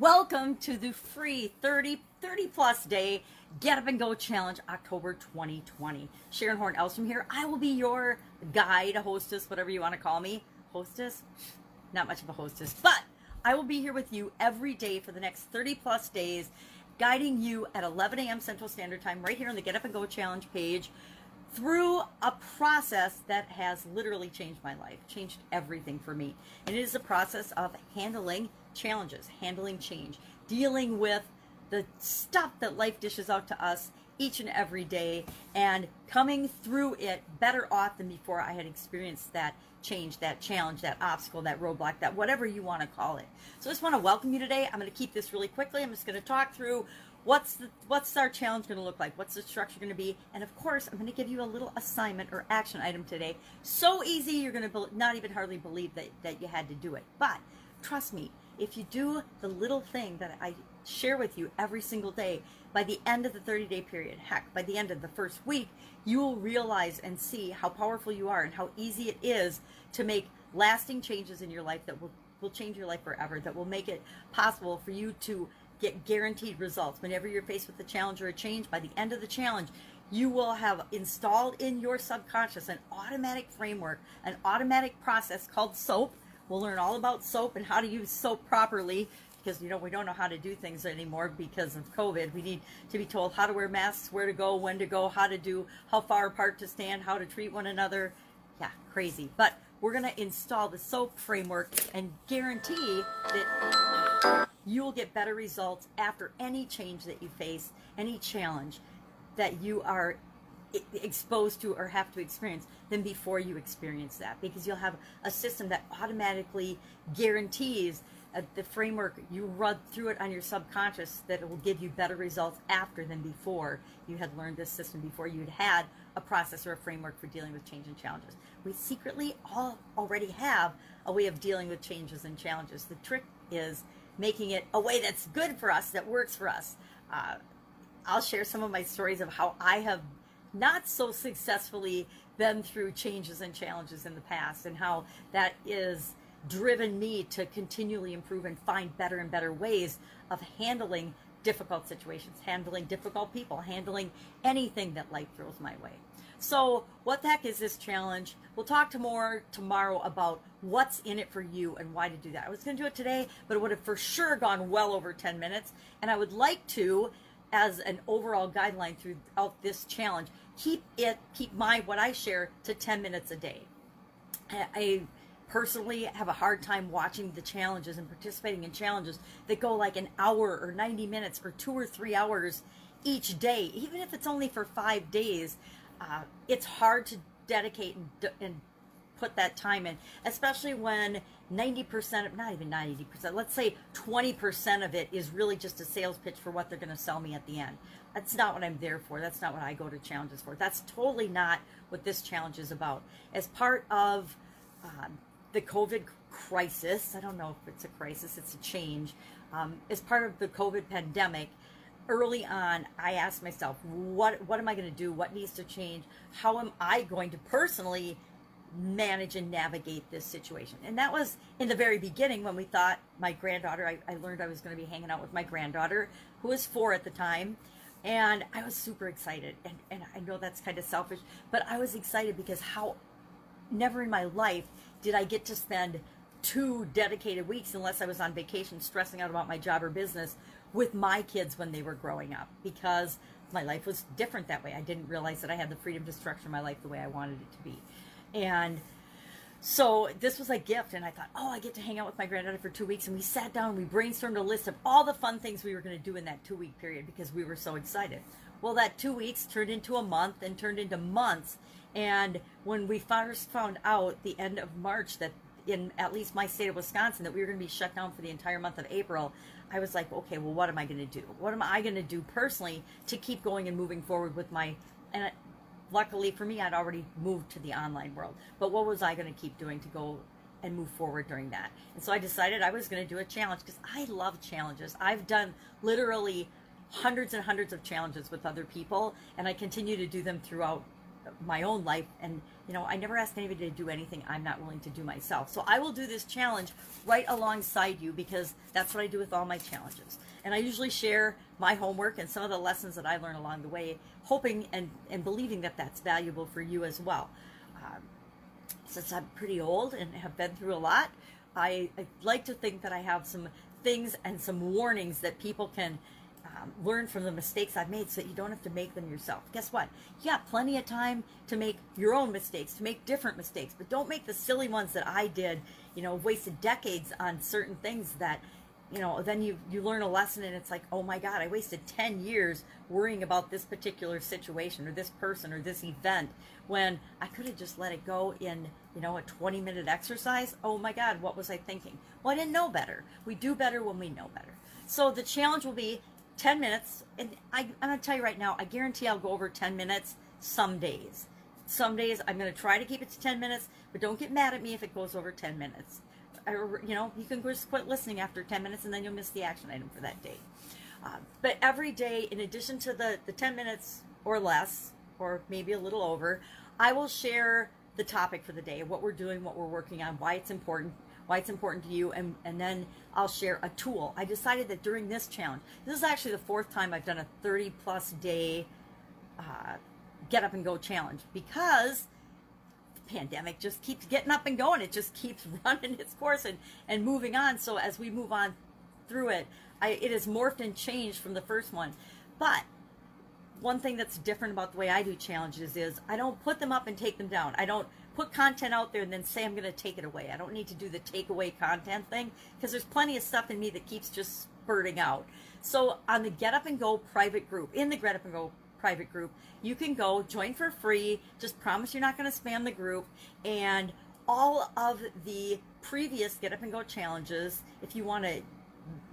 Welcome to the free 30, 30 plus day Get Up and Go Challenge October 2020. Sharon Horn Elstrom here. I will be your guide, hostess, whatever you want to call me. Hostess? Not much of a hostess, but I will be here with you every day for the next 30 plus days, guiding you at 11 a.m. Central Standard Time right here on the Get Up and Go Challenge page through a process that has literally changed my life, changed everything for me. And it is a process of handling challenges, handling change, dealing with the stuff that life dishes out to us each and every day, and coming through it better off than before I had experienced that change, that challenge, that obstacle, that roadblock, that whatever you want to call it. So I just want to welcome you today. I'm going to keep this really quickly. I'm just going to talk through what's the, what's our challenge going to look like what's the structure going to be and of course i'm going to give you a little assignment or action item today so easy you're going to not even hardly believe that, that you had to do it but trust me if you do the little thing that i share with you every single day by the end of the 30 day period heck by the end of the first week you will realize and see how powerful you are and how easy it is to make lasting changes in your life that will will change your life forever that will make it possible for you to get guaranteed results. Whenever you're faced with a challenge or a change, by the end of the challenge, you will have installed in your subconscious an automatic framework, an automatic process called SOAP. We'll learn all about SOAP and how to use SOAP properly because you know we don't know how to do things anymore because of COVID. We need to be told how to wear masks, where to go, when to go, how to do, how far apart to stand, how to treat one another. Yeah, crazy. But we're going to install the SOAP framework and guarantee that you will get better results after any change that you face, any challenge that you are exposed to or have to experience than before you experience that. Because you'll have a system that automatically guarantees uh, the framework you run through it on your subconscious that it will give you better results after than before you had learned this system before you'd had a process or a framework for dealing with change and challenges. We secretly all already have a way of dealing with changes and challenges. The trick is making it a way that's good for us, that works for us. Uh, I'll share some of my stories of how I have not so successfully been through changes and challenges in the past and how that is driven me to continually improve and find better and better ways of handling difficult situations, handling difficult people, handling anything that life throws my way. So, what the heck is this challenge? We'll talk to more tomorrow about what's in it for you and why to do that. I was going to do it today, but it would have for sure gone well over 10 minutes. And I would like to, as an overall guideline throughout this challenge, keep it, keep my, what I share to 10 minutes a day. I personally have a hard time watching the challenges and participating in challenges that go like an hour or 90 minutes or two or three hours each day, even if it's only for five days uh, it's hard to dedicate and, and put that time in, especially when 90% of, not even 90%, let's say 20% of it is really just a sales pitch for what they're going to sell me at the end. That's not what I'm there for. That's not what I go to challenges for. That's totally not what this challenge is about. As part of um, the COVID crisis, I don't know if it's a crisis, it's a change. Um, as part of the COVID pandemic, early on, I asked myself, what what am I going to do? What needs to change? How am I going to personally manage and navigate this situation? And that was in the very beginning when we thought my granddaughter. I, I learned I was going to be hanging out with my granddaughter, who was four at the time. And I was super excited. And, and I know that's kind of selfish, but I was excited because how never in my life did I get to spend two dedicated weeks unless I was on vacation stressing out about my job or business with my kids when they were growing up because my life was different that way. I didn't realize that I had the freedom to structure my life the way I wanted it to be. And so this was a gift, and I thought, oh, I get to hang out with my granddaughter for two weeks. And we sat down, and we brainstormed a list of all the fun things we were going to do in that two week period because we were so excited. Well, that two weeks turned into a month and turned into months. And when we first found out the end of March that in at least my state of Wisconsin that we were going to be shut down for the entire month of April, I was like, okay, well, what am I going to do? What am I going to do personally to keep going and moving forward with my, and luckily for me, I'd already moved to the online world. But what was I going to keep doing to go and move forward during that? And so I decided I was going to do a challenge because I love challenges. I've done literally hundreds and hundreds of challenges with other people, and I continue to do them throughout my own life and you know, I never ask anybody to do anything I'm not willing to do myself. So I will do this challenge right alongside you because that's what I do with all my challenges. And I usually share my homework and some of the lessons that I learn along the way, hoping and, and believing that that's valuable for you as well. Um, since I'm pretty old and have been through a lot, I, I like to think that I have some things and some warnings that people can um, learn from the mistakes I've made so that you don't have to make them yourself. Guess what? You got plenty of time to make your own mistakes, to make different mistakes, but don't make the silly ones that I did, you know, wasted decades on certain things that, you know, then you, you learn a lesson and it's like, oh my God, I wasted 10 years worrying about this particular situation or this person or this event when I could have just let it go in, you know, a 20 minute exercise. Oh my God, what was I thinking? Well, I didn't know better. We do better when we know better. So the challenge will be 10 minutes, and I, I'm going to tell you right now, I guarantee I'll go over 10 minutes some days. Some days I'm going to try to keep it to 10 minutes, but don't get mad at me if it goes over 10 minutes. You know, you can just quit listening after 10 minutes and then you'll miss the action item for that day. Uh, but every day, in addition to the, the 10 minutes or less, or maybe a little over, I will share the topic for the day, what we're doing, what we're working on, why it's important, why it's important to you, and, and then I'll share a tool. I decided that during this challenge, this is actually the fourth time I've done a 30 plus day uh, get up and go challenge because the pandemic just keeps getting up and going. It just keeps running its course and, and moving on. So as we move on through it, I, it has morphed and changed from the first one. But one thing that's different about the way I do challenges is I don't put them up and take them down. I don't put content out there and then say I'm going to take it away. I don't need to do the takeaway content thing because there's plenty of stuff in me that keeps just spurting out. So on the Get Up and Go private group, in the Get Up and Go private group, you can go join for free. Just promise you're not going to spam the group and all of the previous Get Up and Go challenges, if you want to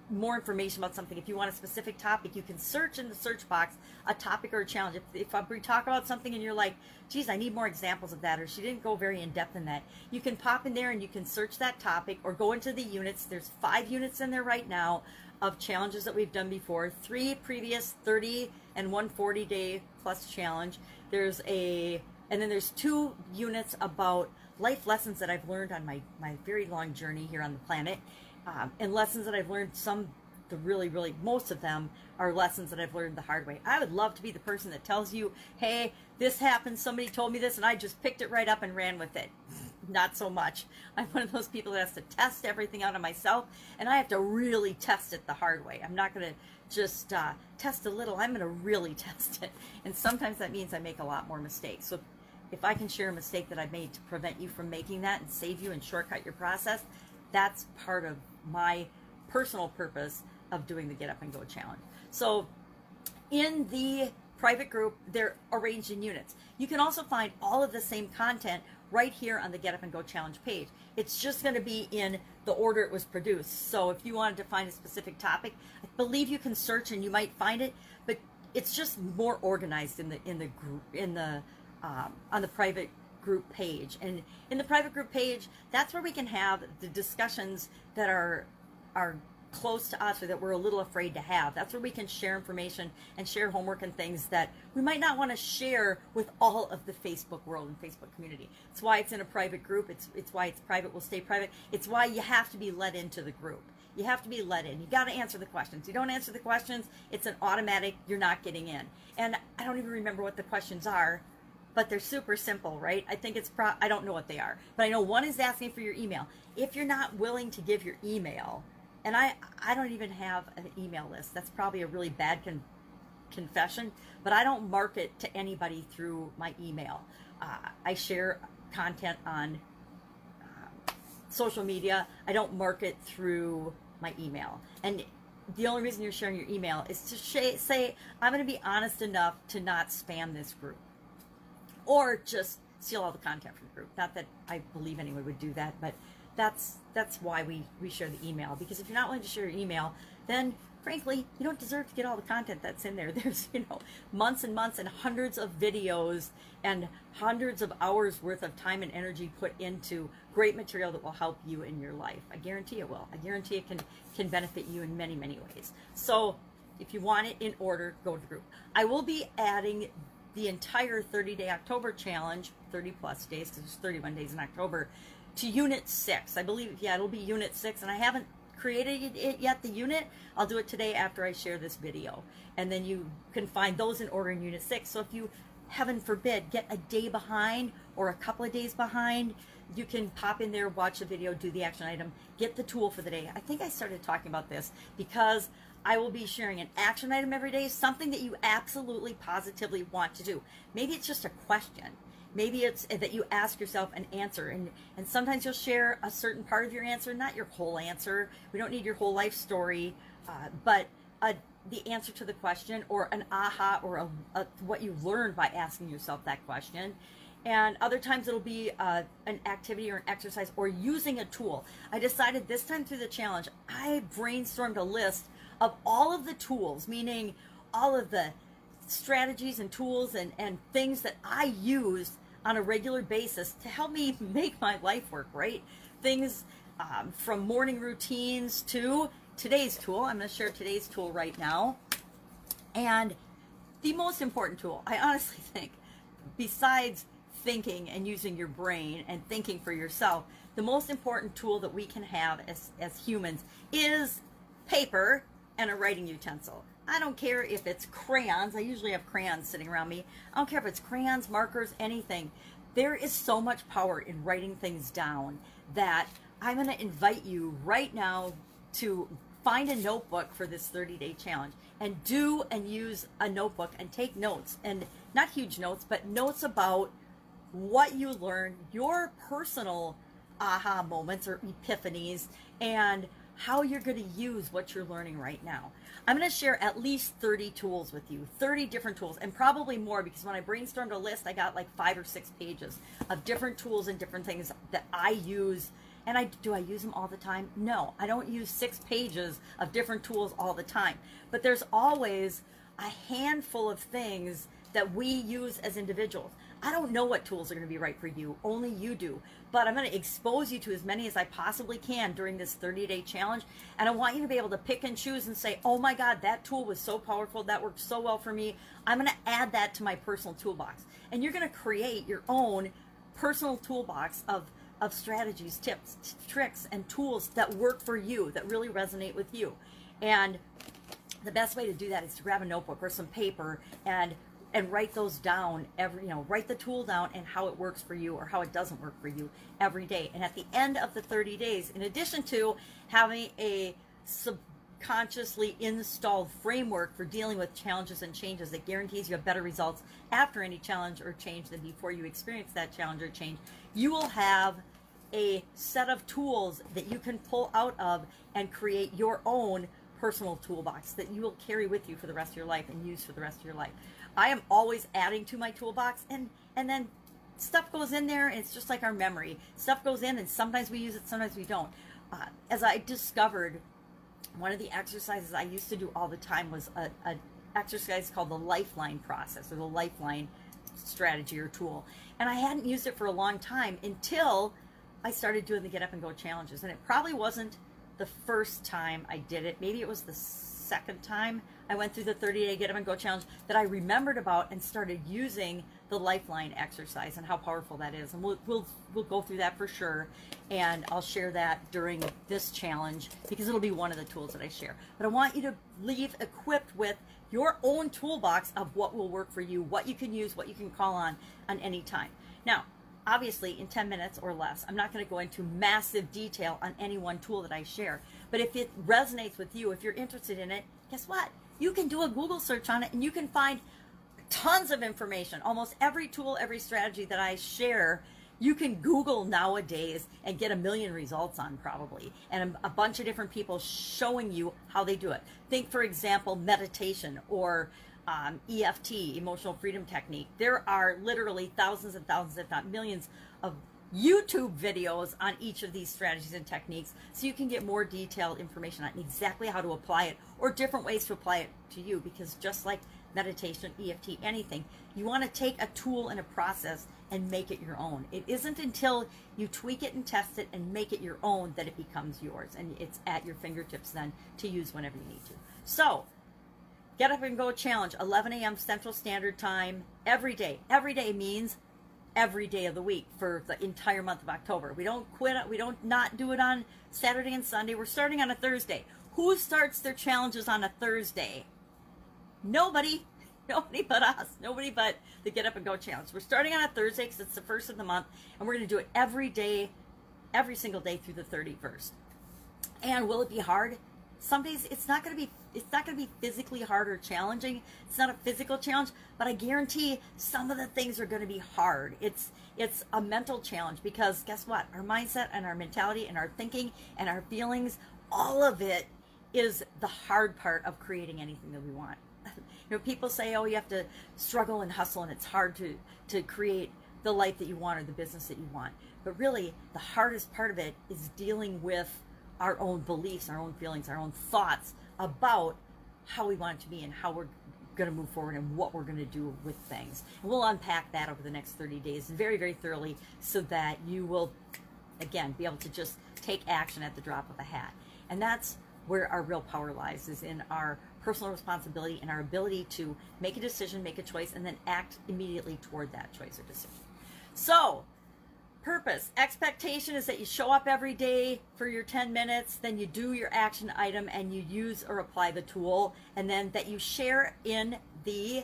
more information about something, if you want a specific topic, you can search in the search box a topic or a challenge. If, if we talk about something and you're like, geez, I need more examples of that, or she didn't go very in depth in that, you can pop in there and you can search that topic or go into the units. There's five units in there right now of challenges that we've done before, three previous 30 and 140 day plus challenge. There's a, and then there's two units about life lessons that I've learned on my, my very long journey here on the planet um, and lessons that I've learned. Some, the really, really, most of them are lessons that I've learned the hard way. I would love to be the person that tells you, hey, this happened, somebody told me this, and I just picked it right up and ran with it. Not so much. I'm one of those people that has to test everything out of myself, and I have to really test it the hard way. I'm not going to just uh, test a little, I'm going to really test it. And sometimes that means I make a lot more mistakes. So if I can share a mistake that I've made to prevent you from making that and save you and shortcut your process, that's part of my personal purpose of doing the Get Up and Go challenge. So in the private group, they're arranged in units. You can also find all of the same content right here on the Get Up and Go challenge page. It's just going to be in the order it was produced. So if you wanted to find a specific topic, I believe you can search and you might find it, but it's just more organized in the in the group in the um, on the private group page. And in the private group page, that's where we can have the discussions that are are close to us or that we're a little afraid to have. That's where we can share information and share homework and things that we might not want to share with all of the Facebook world and Facebook community. It's why it's in a private group. It's it's why it's private will stay private. It's why you have to be let into the group. You have to be let in. You got to answer the questions. You don't answer the questions, it's an automatic you're not getting in. And I don't even remember what the questions are but they're super simple, right? I think it's pro, I don't know what they are, but I know one is asking for your email. If you're not willing to give your email, and I, I don't even have an email list. That's probably a really bad con- confession, but I don't market to anybody through my email. Uh, I share content on uh, social media. I don't market through my email. And the only reason you're sharing your email is to sh- say, I'm going to be honest enough to not spam this group or just steal all the content from the group. Not that I believe anyone would do that, but that's that's why we we share the email because if you're not willing to share your email, then frankly, you don't deserve to get all the content that's in there. There's, you know, months and months and hundreds of videos and hundreds of hours worth of time and energy put into great material that will help you in your life. I guarantee it will. I guarantee it can can benefit you in many, many ways. So if you want it in order, go to the group. I will be adding the entire 30 day October challenge, 30 plus days, because it's 31 days in October, to unit six. I believe, yeah, it'll be unit six, and I haven't created it yet, the unit. I'll do it today after I share this video. And then you can find those in order in unit six. So if you, heaven forbid, get a day behind or a couple of days behind, you can pop in there, watch the video, do the action item, get the tool for the day. I think I started talking about this because I will be sharing an action item every day, something that you absolutely positively want to do. Maybe it's just a question. Maybe it's that you ask yourself an answer, and, and sometimes you'll share a certain part of your answer, not your whole answer. We don't need your whole life story, uh, but a, the answer to the question, or an aha, or a, a, what you learned by asking yourself that question and other times it'll be uh, an activity or an exercise or using a tool. I decided this time through the challenge, I brainstormed a list of all of the tools, meaning all of the strategies and tools and, and things that I use on a regular basis to help me make my life work, right? Things um, from morning routines to today's tool. I'm going to share today's tool right now. And the most important tool, I honestly think, besides thinking and using your brain and thinking for yourself, the most important tool that we can have as, as humans is paper and a writing utensil. I don't care if it's crayons. I usually have crayons sitting around me. I don't care if it's crayons, markers, anything. There is so much power in writing things down that I'm going to invite you right now to find a notebook for this 30 day challenge and do and use a notebook and take notes and not huge notes, but notes about what you learn, your personal aha moments or epiphanies, and how you're going to use what you're learning right now. I'm going to share at least 30 tools with you, 30 different tools, and probably more because when I brainstormed a list, I got like five or six pages of different tools and different things that I use. And I do I use them all the time? No, I don't use six pages of different tools all the time. But there's always a handful of things that we use as individuals. I don't know what tools are going to be right for you. Only you do. But I'm going to expose you to as many as I possibly can during this 30 day challenge. And I want you to be able to pick and choose and say, oh my God, that tool was so powerful. That worked so well for me. I'm going to add that to my personal toolbox. And you're going to create your own personal toolbox of, of strategies, tips, tricks, and tools that work for you, that really resonate with you. And the best way to do that is to grab a notebook or some paper and and write those down every you know write the tool down and how it works for you or how it doesn't work for you every day. And at the end of the 30 days in addition to having a subconsciously installed framework for dealing with challenges and changes that guarantees you have better results after any challenge or change than before you experience that challenge or change you will have a set of tools that you can pull out of and create your own personal toolbox that you will carry with you for the rest of your life and use for the rest of your life I am always adding to my toolbox and and then stuff goes in there and it's just like our memory. Stuff goes in and sometimes we use it, sometimes we don't. Uh, as I discovered, one of the exercises I used to do all the time was a, a exercise called the lifeline process or the lifeline strategy or tool. And I hadn't used it for a long time until I started doing the get up and go challenges. And it probably wasn't the first time I did it. Maybe it was the second time I went through the 30 day get up and go challenge that I remembered about and started using the lifeline exercise and how powerful that is. And we'll, we'll, we'll go through that for sure. And I'll share that during this challenge because it'll be one of the tools that I share. But I want you to leave equipped with your own toolbox of what will work for you, what you can use, what you can call on on any time. Now, obviously in 10 minutes or less. I'm not going to go into massive detail on any one tool that I share, but if it resonates with you, if you're interested in it, guess what? You can do a Google search on it and you can find tons of information. Almost every tool, every strategy that I share, you can Google nowadays and get a million results on probably, and a, bunch of different people showing you how they do it. Think, for example, meditation or um, EFT, emotional freedom technique. There are literally thousands and thousands, if not millions, of YouTube videos on each of these strategies and techniques so you can get more detailed information on exactly how to apply it or different ways to apply it to you because just like meditation, EFT, anything, you want to take a tool and a process and make it your own. It isn't until you tweak it and test it and make it your own that it becomes yours and it's at your fingertips then to use whenever you need to. So, Get Up and Go Challenge, 11 a.m. Central Standard Time, every day. Every day means every day of the week for the entire month of October. We don't quit, we don't not do it on Saturday and Sunday. We're starting on a Thursday. Who starts their challenges on a Thursday? Nobody. Nobody but us. Nobody but the Get Up and Go Challenge. We're starting on a Thursday because it's the first of the month, and we're going to do it every day, every single day through the 31st. And will it be hard? Some days it's not going to be it's not going to be physically hard or challenging. It's not a physical challenge, but I guarantee some of the things are going to be hard. It's it's a mental challenge because guess what? Our mindset and our mentality and our thinking and our feelings, all of it is the hard part of creating anything that we want. You know, people say, "Oh, you have to struggle and hustle, and it's hard to to create the life that you want or the business that you want." But really, the hardest part of it is dealing with our own beliefs, our own feelings, our own thoughts about how we want it to be and how we're going to move forward and what we're going to do with things. And we'll unpack that over the next 30 days very, very thoroughly so that you will, again, be able to just take action at the drop of a hat. And that's where our real power lies, is in our personal responsibility and our ability to make a decision, make a choice, and then act immediately toward that choice or decision. So, purpose. Expectation is that you show up every day for your 10 minutes, then you do your action item and you use or apply the tool, and then that you share in the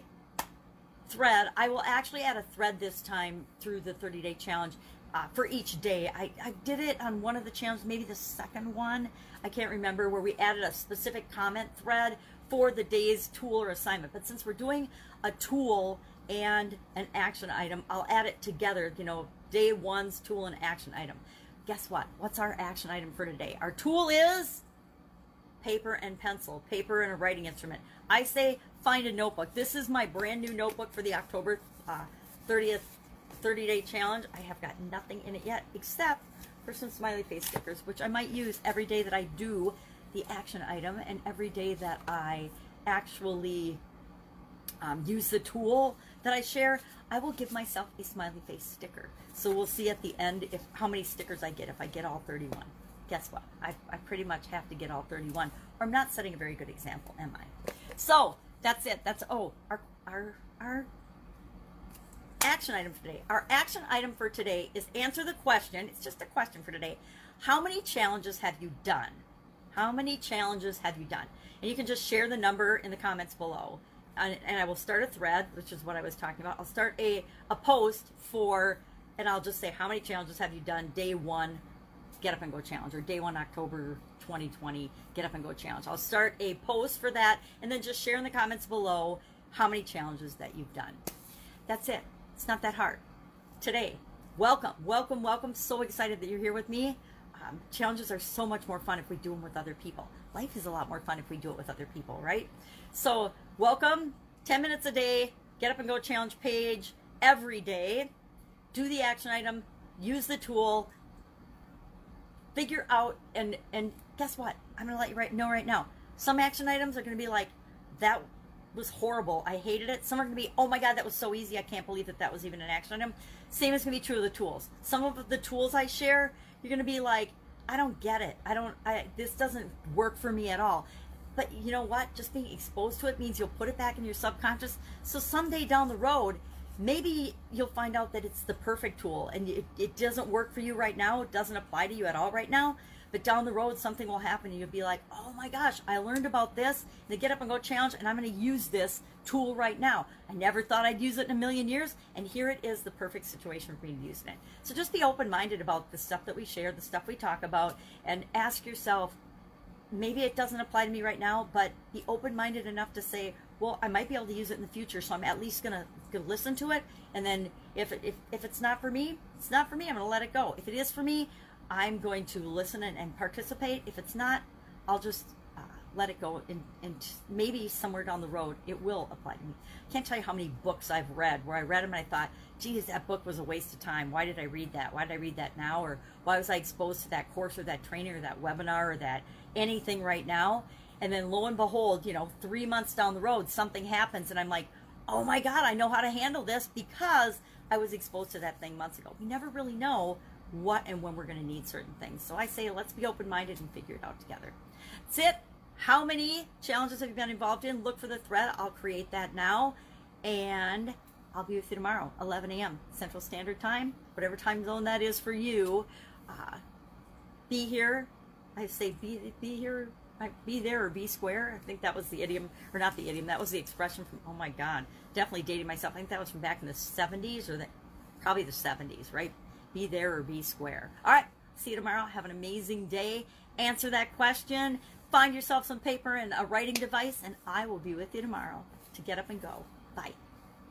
thread. I will actually add a thread this time through the 30 day challenge uh, for each day. I, I did it on one of the challenges, maybe the second one. I can't remember, where we added a specific comment thread for the day's tool or assignment. But since we're doing a tool and an action item, I'll add it together, you know, day one's tool and action item. Guess what? What's our action item for today? Our tool is paper and pencil, paper and a writing instrument. I say find a notebook. This is my brand new notebook for the October uh, 30th 30 day challenge. I have got nothing in it yet except for some smiley face stickers, which I might use every day that I do the action item and every day that I actually um, use the tool that I share. I will give myself a smiley face sticker. So we'll see at the end if how many stickers I get if I get all 31. Guess what? I, I pretty much have to get all 31 or I'm not setting a very good example, am I? So that's it. That's, oh, our, our, our action item for today. Our action item for today is answer the question. It's just a question for today. How many challenges have you done? How many challenges have you done? And you can just share the number in the comments below and, I will start a thread, which is what I was talking about. I'll start a, a post for, and I'll just say, how many challenges have you done day one, get up and go challenge, or day one, October 2020, get up and go challenge. I'll start a post for that, and then just share in the comments below how many challenges that you've done. That's it. It's not that hard. Today, welcome, welcome, welcome. So excited that you're here with me. Um, challenges are so much more fun if we do them with other people. Life is a lot more fun if we do it with other people, right? So, welcome. 10 minutes a day. Get up and go challenge page every day. Do the action item. Use the tool. Figure out and and guess what? I'm gonna let you right know right now. Some action items are gonna be like that was horrible. I hated it. Some are going to be, oh my God, that was so easy. I can't believe that that was even an action item. Same is going to be true of the tools. Some of the tools I share, you're going to be like, I don't get it. I don't, I, this doesn't work for me at all. But you know what? Just being exposed to it means you'll put it back in your subconscious. So someday down the road, maybe you'll find out that it's the perfect tool and it, it doesn't work for you right now. It doesn't apply to you at all right now. But down the road, something will happen and you'll be like, oh my gosh, I learned about this. And get up and go challenge and I'm going to use this tool right now. I never thought I'd use it in a million years. And here it is, the perfect situation for me to use it. So just be open minded about the stuff that we share, the stuff we talk about, and ask yourself, maybe it doesn't apply to me right now, but be open minded enough to say, well, I might be able to use it in the future, so I'm at least gonna, gonna listen to it. And then if, if if it's not for me, it's not for me. I'm gonna let it go. If it is for me, I'm going to listen and, and participate. If it's not, I'll just uh, let it go and, and maybe somewhere down the road it will apply to me. I can't tell you how many books I've read where I read them and I thought, geez, that book was a waste of time. Why did I read that? Why did I read that now? Or why was I exposed to that course or that training or that webinar or that anything right now? And then lo and behold, you know, three months down the road, something happens and I'm like, oh my God, I know how to handle this because I was exposed to that thing months ago. We never really know what and when we're going to need certain things. So I say, let's be open minded and figure it out together. That's it. How many challenges have you been involved in? Look for the thread. I'll create that now. And I'll be with you tomorrow, 11 a.m. Central Standard Time, whatever time zone that is for you. Uh, be here. I say be be here, be there or be square. I think that was the idiom, or not the idiom. That was the expression from. Oh my God, definitely dating myself. I think that was from back in the 70s or the probably the 70s, right? Be there or be square. All right. See you tomorrow. Have an amazing day. Answer that question. Find yourself some paper and a writing device, and I will be with you tomorrow to get up and go. Bye.